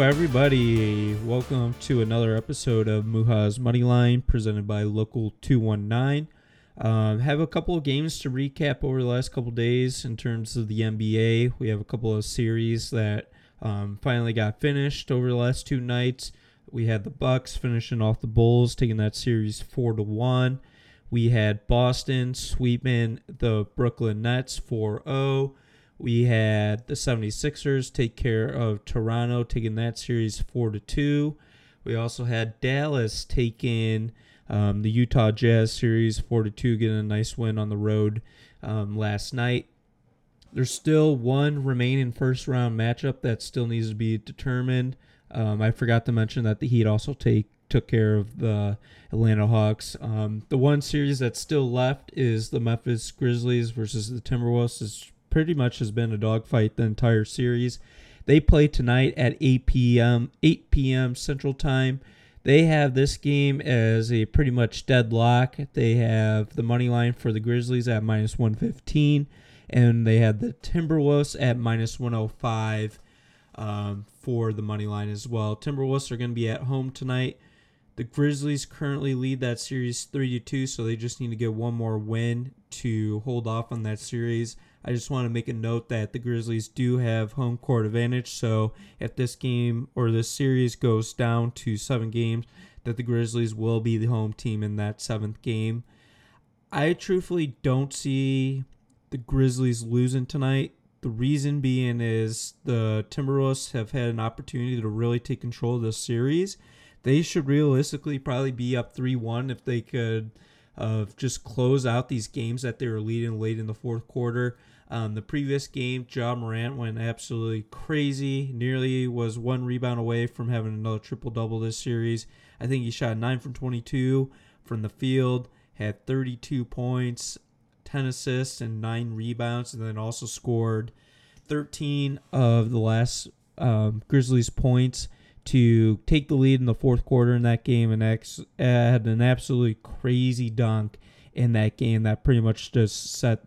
everybody. Welcome to another episode of Muha's Moneyline presented by Local 219. Um, have a couple of games to recap over the last couple days in terms of the NBA. We have a couple of series that um, finally got finished over the last two nights. We had the Bucks finishing off the Bulls, taking that series four to one. We had Boston sweeping the Brooklyn Nets 4-0. We had the 76ers take care of Toronto, taking that series 4 to 2. We also had Dallas taking um, the Utah Jazz series 4 to 2, getting a nice win on the road um, last night. There's still one remaining first round matchup that still needs to be determined. Um, I forgot to mention that the Heat also take took care of the Atlanta Hawks. Um, the one series that's still left is the Memphis Grizzlies versus the Timberwolves. It's pretty much has been a dogfight the entire series. They play tonight at 8 p.m. 8 p.m. Central Time. They have this game as a pretty much deadlock. They have the money line for the Grizzlies at minus 115, and they have the Timberwolves at minus 105 um, for the money line as well. Timberwolves are going to be at home tonight. The Grizzlies currently lead that series 3 to 2, so they just need to get one more win to hold off on that series. I just want to make a note that the Grizzlies do have home court advantage. So if this game or this series goes down to seven games, that the Grizzlies will be the home team in that seventh game. I truthfully don't see the Grizzlies losing tonight. The reason being is the Timberwolves have had an opportunity to really take control of this series. They should realistically probably be up 3 1 if they could uh, just close out these games that they were leading late in the fourth quarter. Um, the previous game, Ja Morant went absolutely crazy. Nearly was one rebound away from having another triple double this series. I think he shot 9 from 22 from the field, had 32 points, 10 assists, and 9 rebounds, and then also scored 13 of the last um, Grizzlies points to take the lead in the fourth quarter in that game and ex- had an absolutely crazy dunk in that game that pretty much just set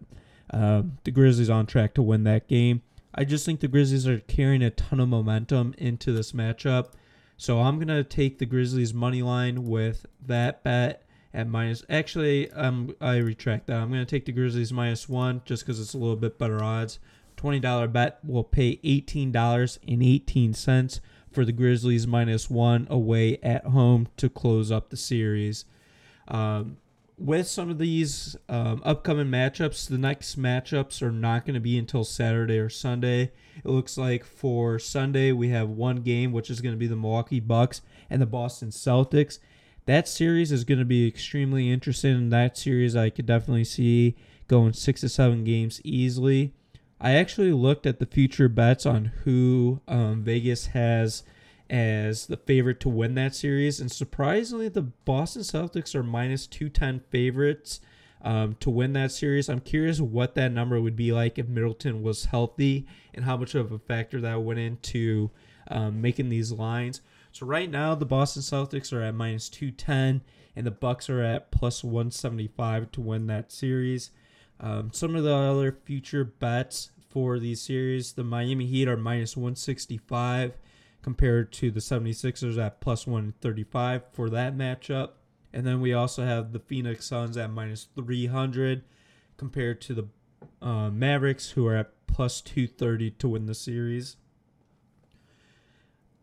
uh, the Grizzlies on track to win that game. I just think the Grizzlies are carrying a ton of momentum into this matchup. So I'm going to take the Grizzlies money line with that bet at minus. Actually, um, I retract that. I'm going to take the Grizzlies minus one just because it's a little bit better odds. $20 bet will pay $18.18 for the Grizzlies minus one away at home to close up the series. Um, with some of these um, upcoming matchups, the next matchups are not going to be until Saturday or Sunday. It looks like for Sunday we have one game, which is going to be the Milwaukee Bucks and the Boston Celtics. That series is going to be extremely interesting. In that series, I could definitely see going six to seven games easily. I actually looked at the future bets on who um, Vegas has as the favorite to win that series. And surprisingly, the Boston Celtics are minus 210 favorites um, to win that series. I'm curious what that number would be like if Middleton was healthy and how much of a factor that went into um, making these lines. So right now, the Boston Celtics are at minus 210 and the Bucks are at plus 175 to win that series. Um, some of the other future bets for these series, the Miami Heat are minus 165 compared to the 76ers at plus 135 for that matchup. And then we also have the Phoenix Suns at minus 300 compared to the uh, Mavericks, who are at plus 230 to win the series.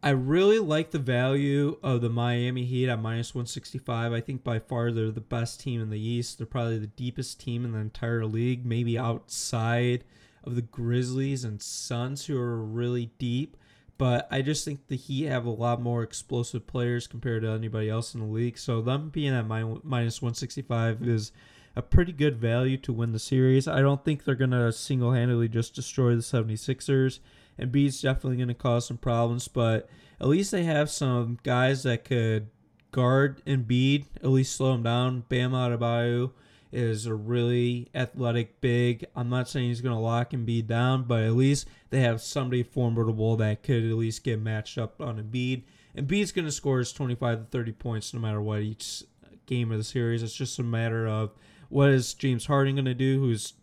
I really like the value of the Miami Heat at minus 165. I think by far they're the best team in the East. They're probably the deepest team in the entire league, maybe outside of the Grizzlies and Suns, who are really deep. But I just think the Heat have a lot more explosive players compared to anybody else in the league. So them being at minus 165 is a pretty good value to win the series. I don't think they're going to single handedly just destroy the 76ers. And definitely going to cause some problems, but at least they have some guys that could guard Embiid, at least slow him down. Bam Adebayo is a really athletic big. I'm not saying he's going to lock Embiid down, but at least they have somebody formidable that could at least get matched up on Embiid. Embiid's going to score his 25 to 30 points no matter what each game of the series. It's just a matter of what is James Harden going to do, who's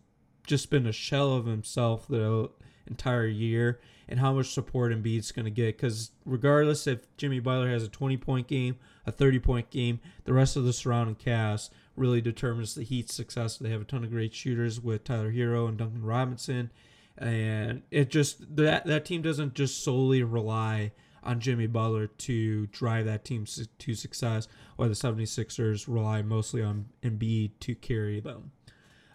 just been a shell of himself the entire year. and how much support Embiid's going to get. Because regardless if Jimmy Butler has a 20 point game, a 30 point game, the rest of the surrounding cast really determines the Heat's success. They have a ton of great shooters with Tyler Herro and Duncan Robinson. And it just that that team doesn't just solely rely on Jimmy Butler to drive that team to success, while the 76ers rely mostly on Embiid to carry them.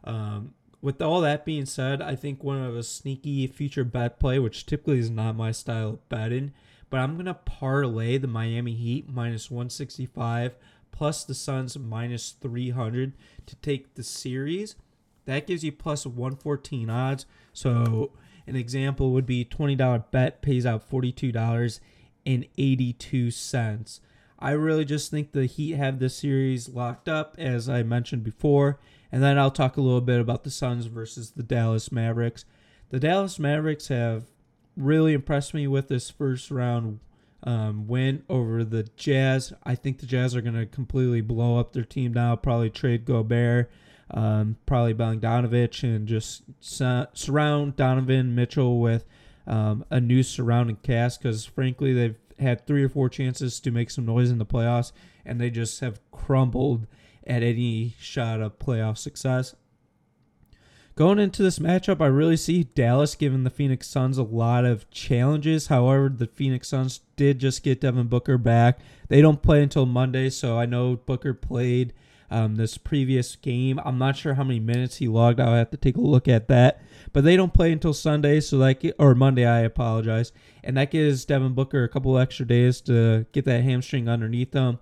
Um, with all that being said, I think one of a sneaky future bet play, which typically is not my style of betting, but I'm gonna parlay the Miami Heat minus 165 plus the Suns minus 300 to take the series. That gives you plus 114 odds. So an example would be $20 bet pays out $42.82. I really just think the Heat have this series locked up, as I mentioned before. And then I'll talk a little bit about the Suns versus the Dallas Mavericks. The Dallas Mavericks have really impressed me with this first round um, win over the Jazz. I think the Jazz are going to completely blow up their team now, probably trade Gobert, um, probably Bogdanovich, and just su- surround Donovan Mitchell with um, a new surrounding cast because, frankly, they've had three or four chances to make some noise in the playoffs, and they just have crumbled at any shot of playoff success. Going into this matchup, I really see Dallas giving the Phoenix Suns a lot of challenges. However, the Phoenix Suns did just get Devin Booker back. They don't play until Monday, so I know Booker played um, this previous game. I'm not sure how many minutes he logged. I'll have to take a look at that. But they don't play until Sunday, so like or Monday. I apologize, and that gives Devin Booker a couple extra days to get that hamstring underneath him.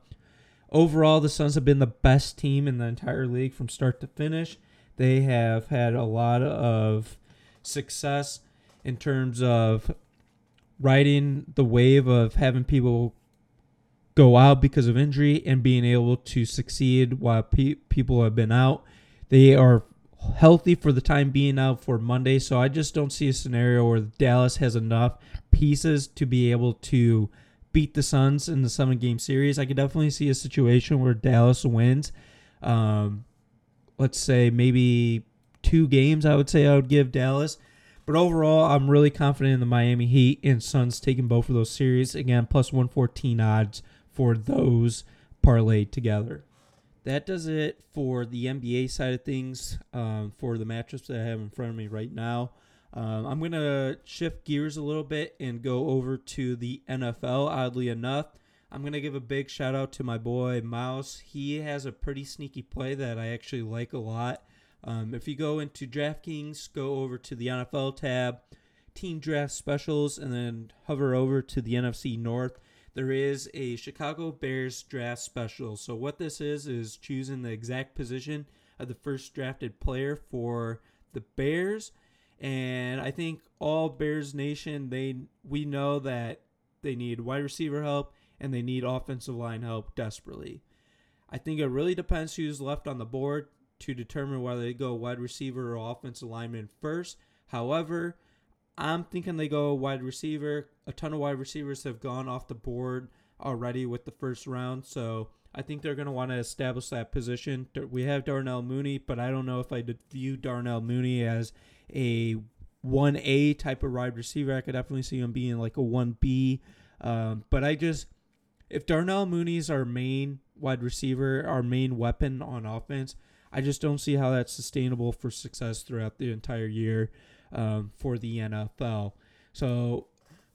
Overall, the Suns have been the best team in the entire league from start to finish. They have had a lot of success in terms of riding the wave of having people go out because of injury and being able to succeed while pe- people have been out. They are healthy for the time being out for Monday, so I just don't see a scenario where Dallas has enough pieces to be able to beat the Suns in the seven game series. I could definitely see a situation where Dallas wins. Um, let's say maybe two games, I would say I would give Dallas. But overall, I'm really confident in the Miami Heat and Suns taking both of those series. Again, plus 114 odds for those parlayed together. That does it for the NBA side of things um, for the matchups that I have in front of me right now. Um, I'm to shift gears a little bit and go over to the NFL, oddly enough. I'm to give a big shout out to my boy Mouse. He has a pretty sneaky play that I actually like a lot. Um, if you go into DraftKings, go over to the NFL tab, team draft specials, and then hover over to the NFC North. There is a Chicago Bears draft special. So, what this is, is choosing the exact position of the first drafted player for the Bears and I think all Bears Nation they we know that they need wide receiver help and they need offensive line help desperately. I think it really depends who's left on the board to determine whether they go wide receiver or offensive lineman first. However, I'm thinking they go wide receiver. A ton of wide receivers have gone off the board already with the first round, so I think they're going to want to establish that position. We have Darnell Mooney, but I don't know if I view Darnell Mooney as a 1A type of wide receiver. I could definitely see him being like a 1B. Um, but I just, if Darnell Mooney's our main wide receiver, our main weapon on offense, I just don't see how that's sustainable for success throughout the entire year um, for the NFL. So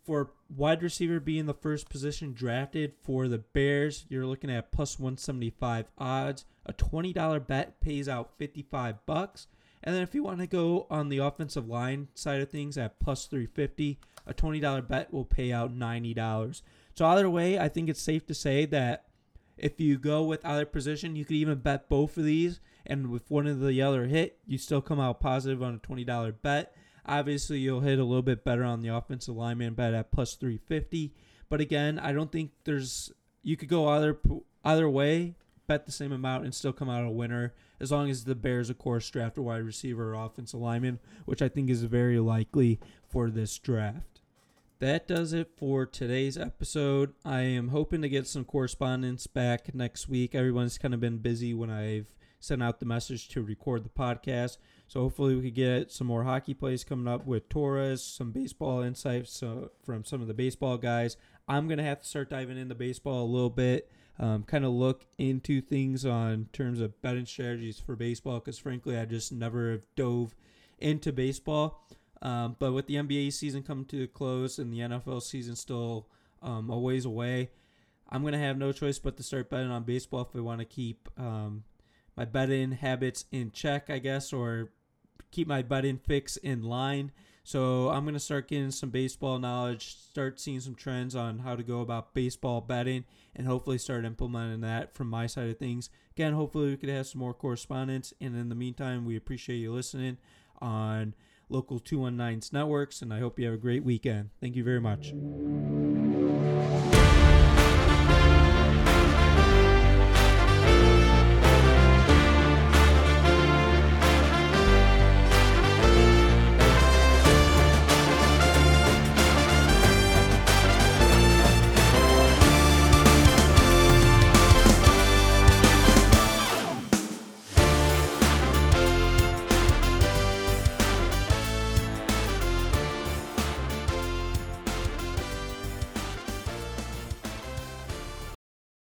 for wide receiver being the first position drafted for the Bears, you're looking at plus 175 odds. A $20 bet pays out 55 bucks. And then if you want to go on the offensive line side of things at plus 350, a $20 bet will pay out $90. So either way, I think it's safe to say that if you go with either position, you could even bet both of these. And with one of the other hit, you still come out positive on a $20 bet. Obviously, you'll hit a little bit better on the offensive lineman bet at plus 350. But again, I don't think there's you could go either either way, bet the same amount and still come out a winner as long as the Bears, of course, draft a wide receiver or offensive lineman, which I think is very likely for this draft. that does it for today's episode. I am hoping to get some correspondence back next week. Everyone's kind of been busy when I've sent out the message to record the podcast. So hopefully we could get some more hockey plays coming up with Torres, some baseball insights uh, from some of the baseball guys. I'm gonna have to start diving into baseball a little bit, um, kind of look into things on terms of betting strategies for baseball because frankly I just never have dove into baseball. Um, but with the NBA season coming to a close and the NFL season still um, a ways away, I'm gonna have no choice but to start betting on baseball if I want to keep um, my betting habits in check, I guess, or keep my betting fix in line. So I'm gonna start getting some baseball knowledge, start seeing some trends on how to go about baseball betting, and hopefully start implementing that from my side of things. Again, hopefully we could have some more correspondence. And in the meantime, we appreciate you listening on local 219's networks, and I hope you have a great weekend. Thank you very much.